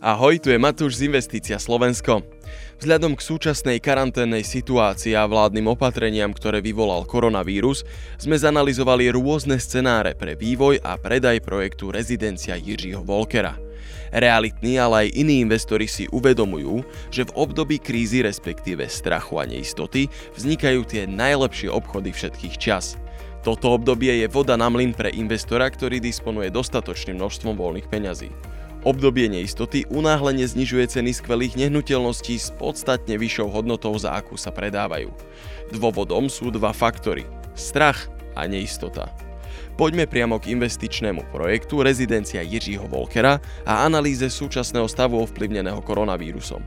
Ahoj, tu je Matúš z Investícia Slovensko. Vzhľadom k súčasnej karanténnej situácii a vládnym opatreniam, ktoré vyvolal koronavírus, sme zanalizovali rôzne scenáre pre vývoj a predaj projektu rezidencia Jiřího Volkera. Realitní, ale aj iní investori si uvedomujú, že v období krízy, respektíve strachu a neistoty, vznikajú tie najlepšie obchody všetkých čas. Toto obdobie je voda na mlyn pre investora, ktorý disponuje dostatočným množstvom voľných peňazí. Obdobie neistoty unáhlene znižuje ceny skvelých nehnuteľností s podstatne vyššou hodnotou, za akú sa predávajú. Dôvodom sú dva faktory. Strach a neistota. Poďme priamo k investičnému projektu Rezidencia Jiřího Volkera a analýze súčasného stavu ovplyvneného koronavírusom.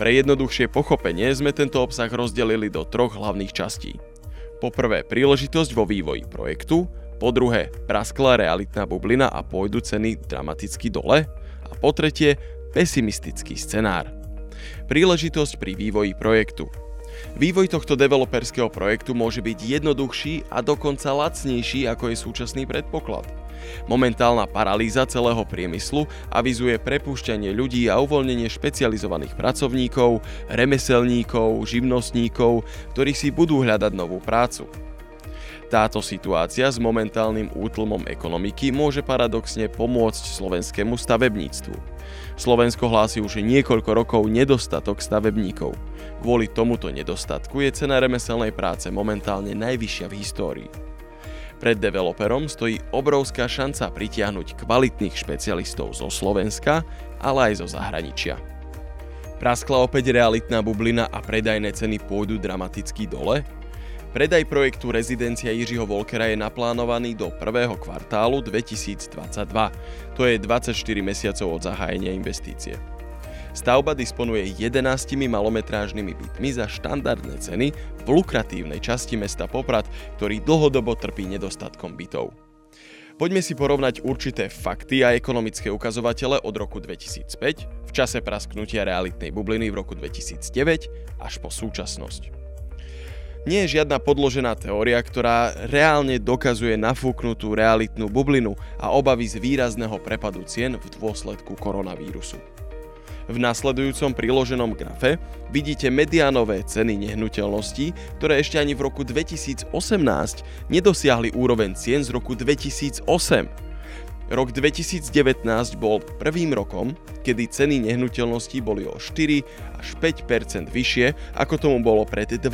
Pre jednoduchšie pochopenie sme tento obsah rozdelili do troch hlavných častí. Po prvé príležitosť vo vývoji projektu, po druhé praskla realitná bublina a pôjdu ceny dramaticky dole a po tretie pesimistický scenár. Príležitosť pri vývoji projektu. Vývoj tohto developerského projektu môže byť jednoduchší a dokonca lacnejší ako je súčasný predpoklad. Momentálna paralýza celého priemyslu avizuje prepúšťanie ľudí a uvoľnenie špecializovaných pracovníkov, remeselníkov, živnostníkov, ktorí si budú hľadať novú prácu. Táto situácia s momentálnym útlmom ekonomiky môže paradoxne pomôcť slovenskému stavebníctvu. Slovensko hlási už niekoľko rokov nedostatok stavebníkov. Kvôli tomuto nedostatku je cena remeselnej práce momentálne najvyššia v histórii. Pred developerom stojí obrovská šanca pritiahnuť kvalitných špecialistov zo Slovenska, ale aj zo zahraničia. Praskla opäť realitná bublina a predajné ceny pôjdu dramaticky dole? Predaj projektu rezidencia Jiřího Volkera je naplánovaný do prvého kvartálu 2022. To je 24 mesiacov od zahájenia investície. Stavba disponuje 11 malometrážnymi bytmi za štandardné ceny v lukratívnej časti mesta Poprad, ktorý dlhodobo trpí nedostatkom bytov. Poďme si porovnať určité fakty a ekonomické ukazovatele od roku 2005, v čase prasknutia realitnej bubliny v roku 2009 až po súčasnosť nie je žiadna podložená teória, ktorá reálne dokazuje nafúknutú realitnú bublinu a obavy z výrazného prepadu cien v dôsledku koronavírusu. V nasledujúcom priloženom grafe vidíte mediánové ceny nehnuteľností, ktoré ešte ani v roku 2018 nedosiahli úroveň cien z roku 2008 Rok 2019 bol prvým rokom, kedy ceny nehnuteľností boli o 4 až 5% vyššie, ako tomu bolo pred 12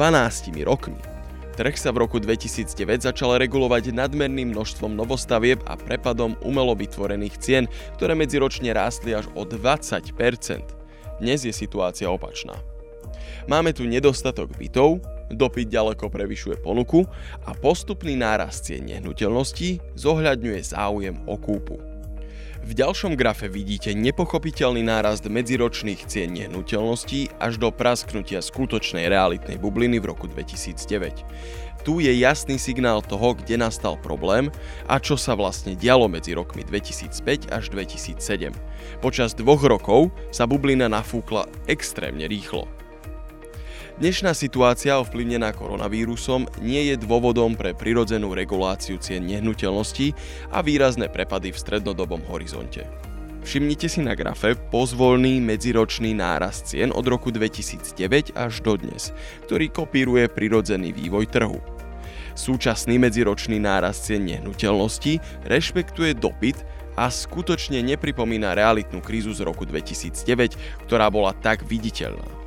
rokmi. Trh sa v roku 2009 začal regulovať nadmerným množstvom novostavieb a prepadom umelo vytvorených cien, ktoré medziročne rástli až o 20% Dnes je situácia opačná. Máme tu nedostatok bytov, dopyt ďaleko prevyšuje ponuku a postupný nárast cien nehnuteľností zohľadňuje záujem o kúpu. V ďalšom grafe vidíte nepochopiteľný nárast medziročných cien nehnuteľností až do prasknutia skutočnej realitnej bubliny v roku 2009. Tu je jasný signál toho, kde nastal problém a čo sa vlastne dialo medzi rokmi 2005 až 2007. Počas dvoch rokov sa bublina nafúkla extrémne rýchlo. Dnešná situácia ovplyvnená koronavírusom nie je dôvodom pre prirodzenú reguláciu cien nehnuteľností a výrazné prepady v strednodobom horizonte. Všimnite si na grafe pozvolný medziročný nárast cien od roku 2009 až do dnes, ktorý kopíruje prirodzený vývoj trhu. Súčasný medziročný nárast cien nehnuteľností rešpektuje dopyt a skutočne nepripomína realitnú krízu z roku 2009, ktorá bola tak viditeľná.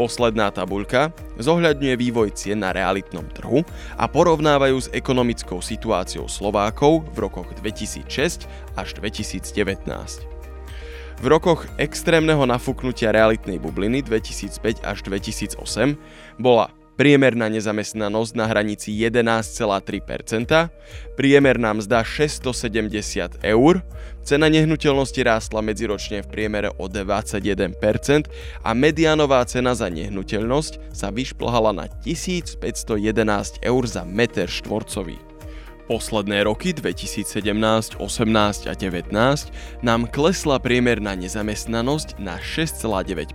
Posledná tabuľka zohľadňuje vývoj cien na realitnom trhu a porovnávajú s ekonomickou situáciou Slovákov v rokoch 2006 až 2019. V rokoch extrémneho nafúknutia realitnej bubliny 2005 až 2008 bola priemerná nezamestnanosť na hranici 11,3%, priemerná mzda 670 eur, cena nehnuteľnosti rástla medziročne v priemere o 21% a medianová cena za nehnuteľnosť sa vyšplhala na 1511 eur za meter štvorcový. Posledné roky 2017, 18 a 19 nám klesla priemerná nezamestnanosť na 6,9%,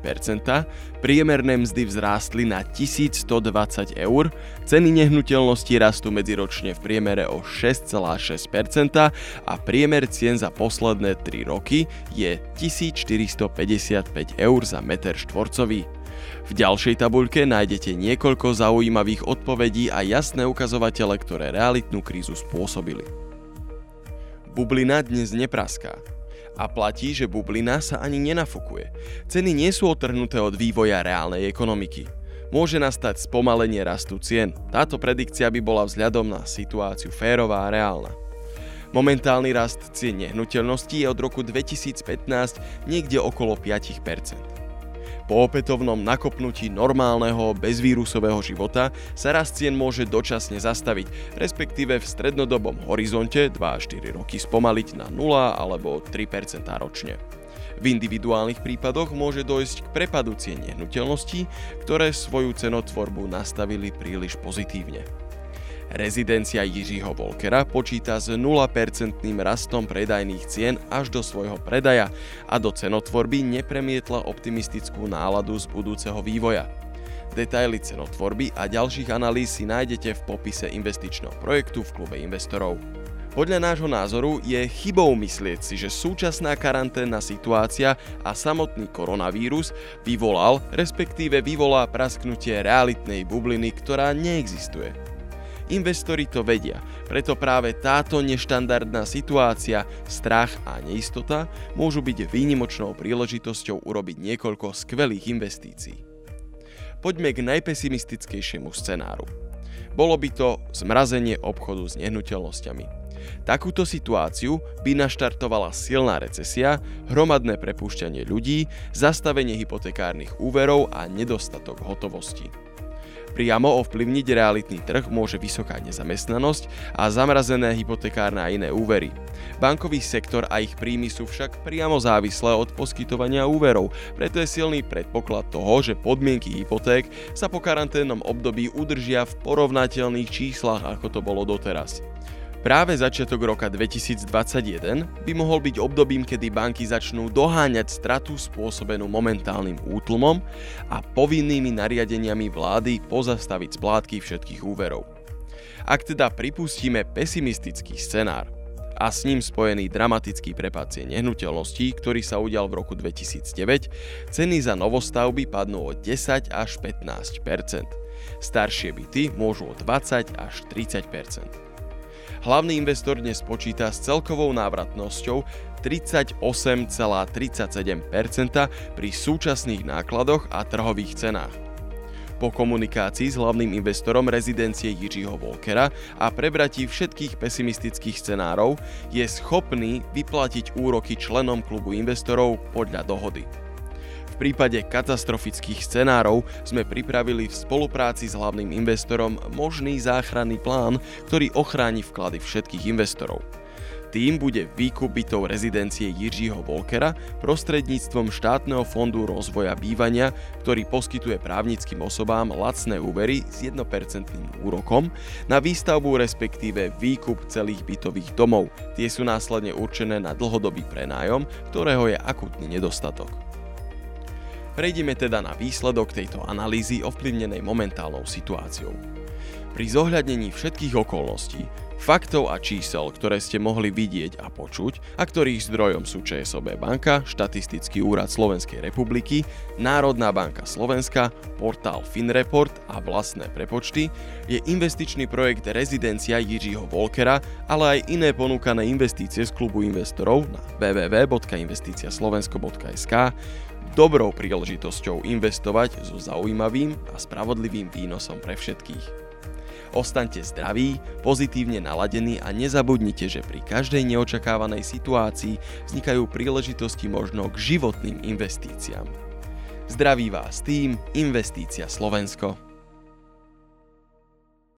priemerné mzdy vzrástli na 1120 eur, ceny nehnuteľnosti rastú medziročne v priemere o 6,6% a priemer cien za posledné 3 roky je 1455 eur za meter štvorcový. V ďalšej tabuľke nájdete niekoľko zaujímavých odpovedí a jasné ukazovatele, ktoré realitnú krízu spôsobili. Bublina dnes nepraská. A platí, že bublina sa ani nenafukuje. Ceny nie sú otrhnuté od vývoja reálnej ekonomiky. Môže nastať spomalenie rastu cien. Táto predikcia by bola vzhľadom na situáciu férová a reálna. Momentálny rast cien nehnuteľností je od roku 2015 niekde okolo 5%. Po opätovnom nakopnutí normálneho bezvírusového života sa rast cien môže dočasne zastaviť, respektíve v strednodobom horizonte 2 až 4 roky spomaliť na 0 alebo 3% ročne. V individuálnych prípadoch môže dojsť k prepadu cien nehnuteľností, ktoré svoju cenotvorbu nastavili príliš pozitívne. Rezidencia Jiřího Volkera počíta s 0% rastom predajných cien až do svojho predaja a do cenotvorby nepremietla optimistickú náladu z budúceho vývoja. Detaily cenotvorby a ďalších analýz si nájdete v popise investičného projektu v klube investorov. Podľa nášho názoru je chybou myslieť si, že súčasná karanténna situácia a samotný koronavírus vyvolal, respektíve vyvolá prasknutie realitnej bubliny, ktorá neexistuje. Investori to vedia, preto práve táto neštandardná situácia, strach a neistota môžu byť výnimočnou príležitosťou urobiť niekoľko skvelých investícií. Poďme k najpesimistickejšiemu scenáru. Bolo by to zmrazenie obchodu s nehnuteľnosťami. Takúto situáciu by naštartovala silná recesia, hromadné prepúšťanie ľudí, zastavenie hypotekárnych úverov a nedostatok hotovosti. Priamo ovplyvniť realitný trh môže vysoká nezamestnanosť a zamrazené hypotekárne a iné úvery. Bankový sektor a ich príjmy sú však priamo závislé od poskytovania úverov, preto je silný predpoklad toho, že podmienky hypoték sa po karanténnom období udržia v porovnateľných číslach, ako to bolo doteraz. Práve začiatok roka 2021 by mohol byť obdobím, kedy banky začnú doháňať stratu spôsobenú momentálnym útlmom a povinnými nariadeniami vlády pozastaviť splátky všetkých úverov. Ak teda pripustíme pesimistický scenár a s ním spojený dramatický prepad cien nehnuteľností, ktorý sa udial v roku 2009, ceny za novostavby padnú o 10 až 15% Staršie byty môžu o 20 až 30 Hlavný investor dnes počíta s celkovou návratnosťou 38,37% pri súčasných nákladoch a trhových cenách. Po komunikácii s hlavným investorom rezidencie Jiřího Volkera a prebratí všetkých pesimistických scenárov je schopný vyplatiť úroky členom klubu investorov podľa dohody. V prípade katastrofických scenárov sme pripravili v spolupráci s hlavným investorom možný záchranný plán, ktorý ochráni vklady všetkých investorov. Tým bude výkup bytov rezidencie Jiřího Volkera prostredníctvom štátneho fondu rozvoja bývania, ktorý poskytuje právnickým osobám lacné úvery s 1% úrokom na výstavbu respektíve výkup celých bytových domov. Tie sú následne určené na dlhodobý prenájom, ktorého je akutný nedostatok. Prejdeme teda na výsledok tejto analýzy ovplyvnenej momentálnou situáciou. Pri zohľadnení všetkých okolností, faktov a čísel, ktoré ste mohli vidieť a počuť a ktorých zdrojom sú ČSOB banka, Štatistický úrad Slovenskej republiky, Národná banka Slovenska, portál Finreport a vlastné prepočty, je investičný projekt rezidencia Jiřího Volkera, ale aj iné ponúkané investície z klubu investorov na www.investiciaslovensko.sk dobrou príležitosťou investovať so zaujímavým a spravodlivým výnosom pre všetkých. Ostaňte zdraví, pozitívne naladení a nezabudnite, že pri každej neočakávanej situácii vznikajú príležitosti možno k životným investíciám. Zdraví vás tým Investícia Slovensko.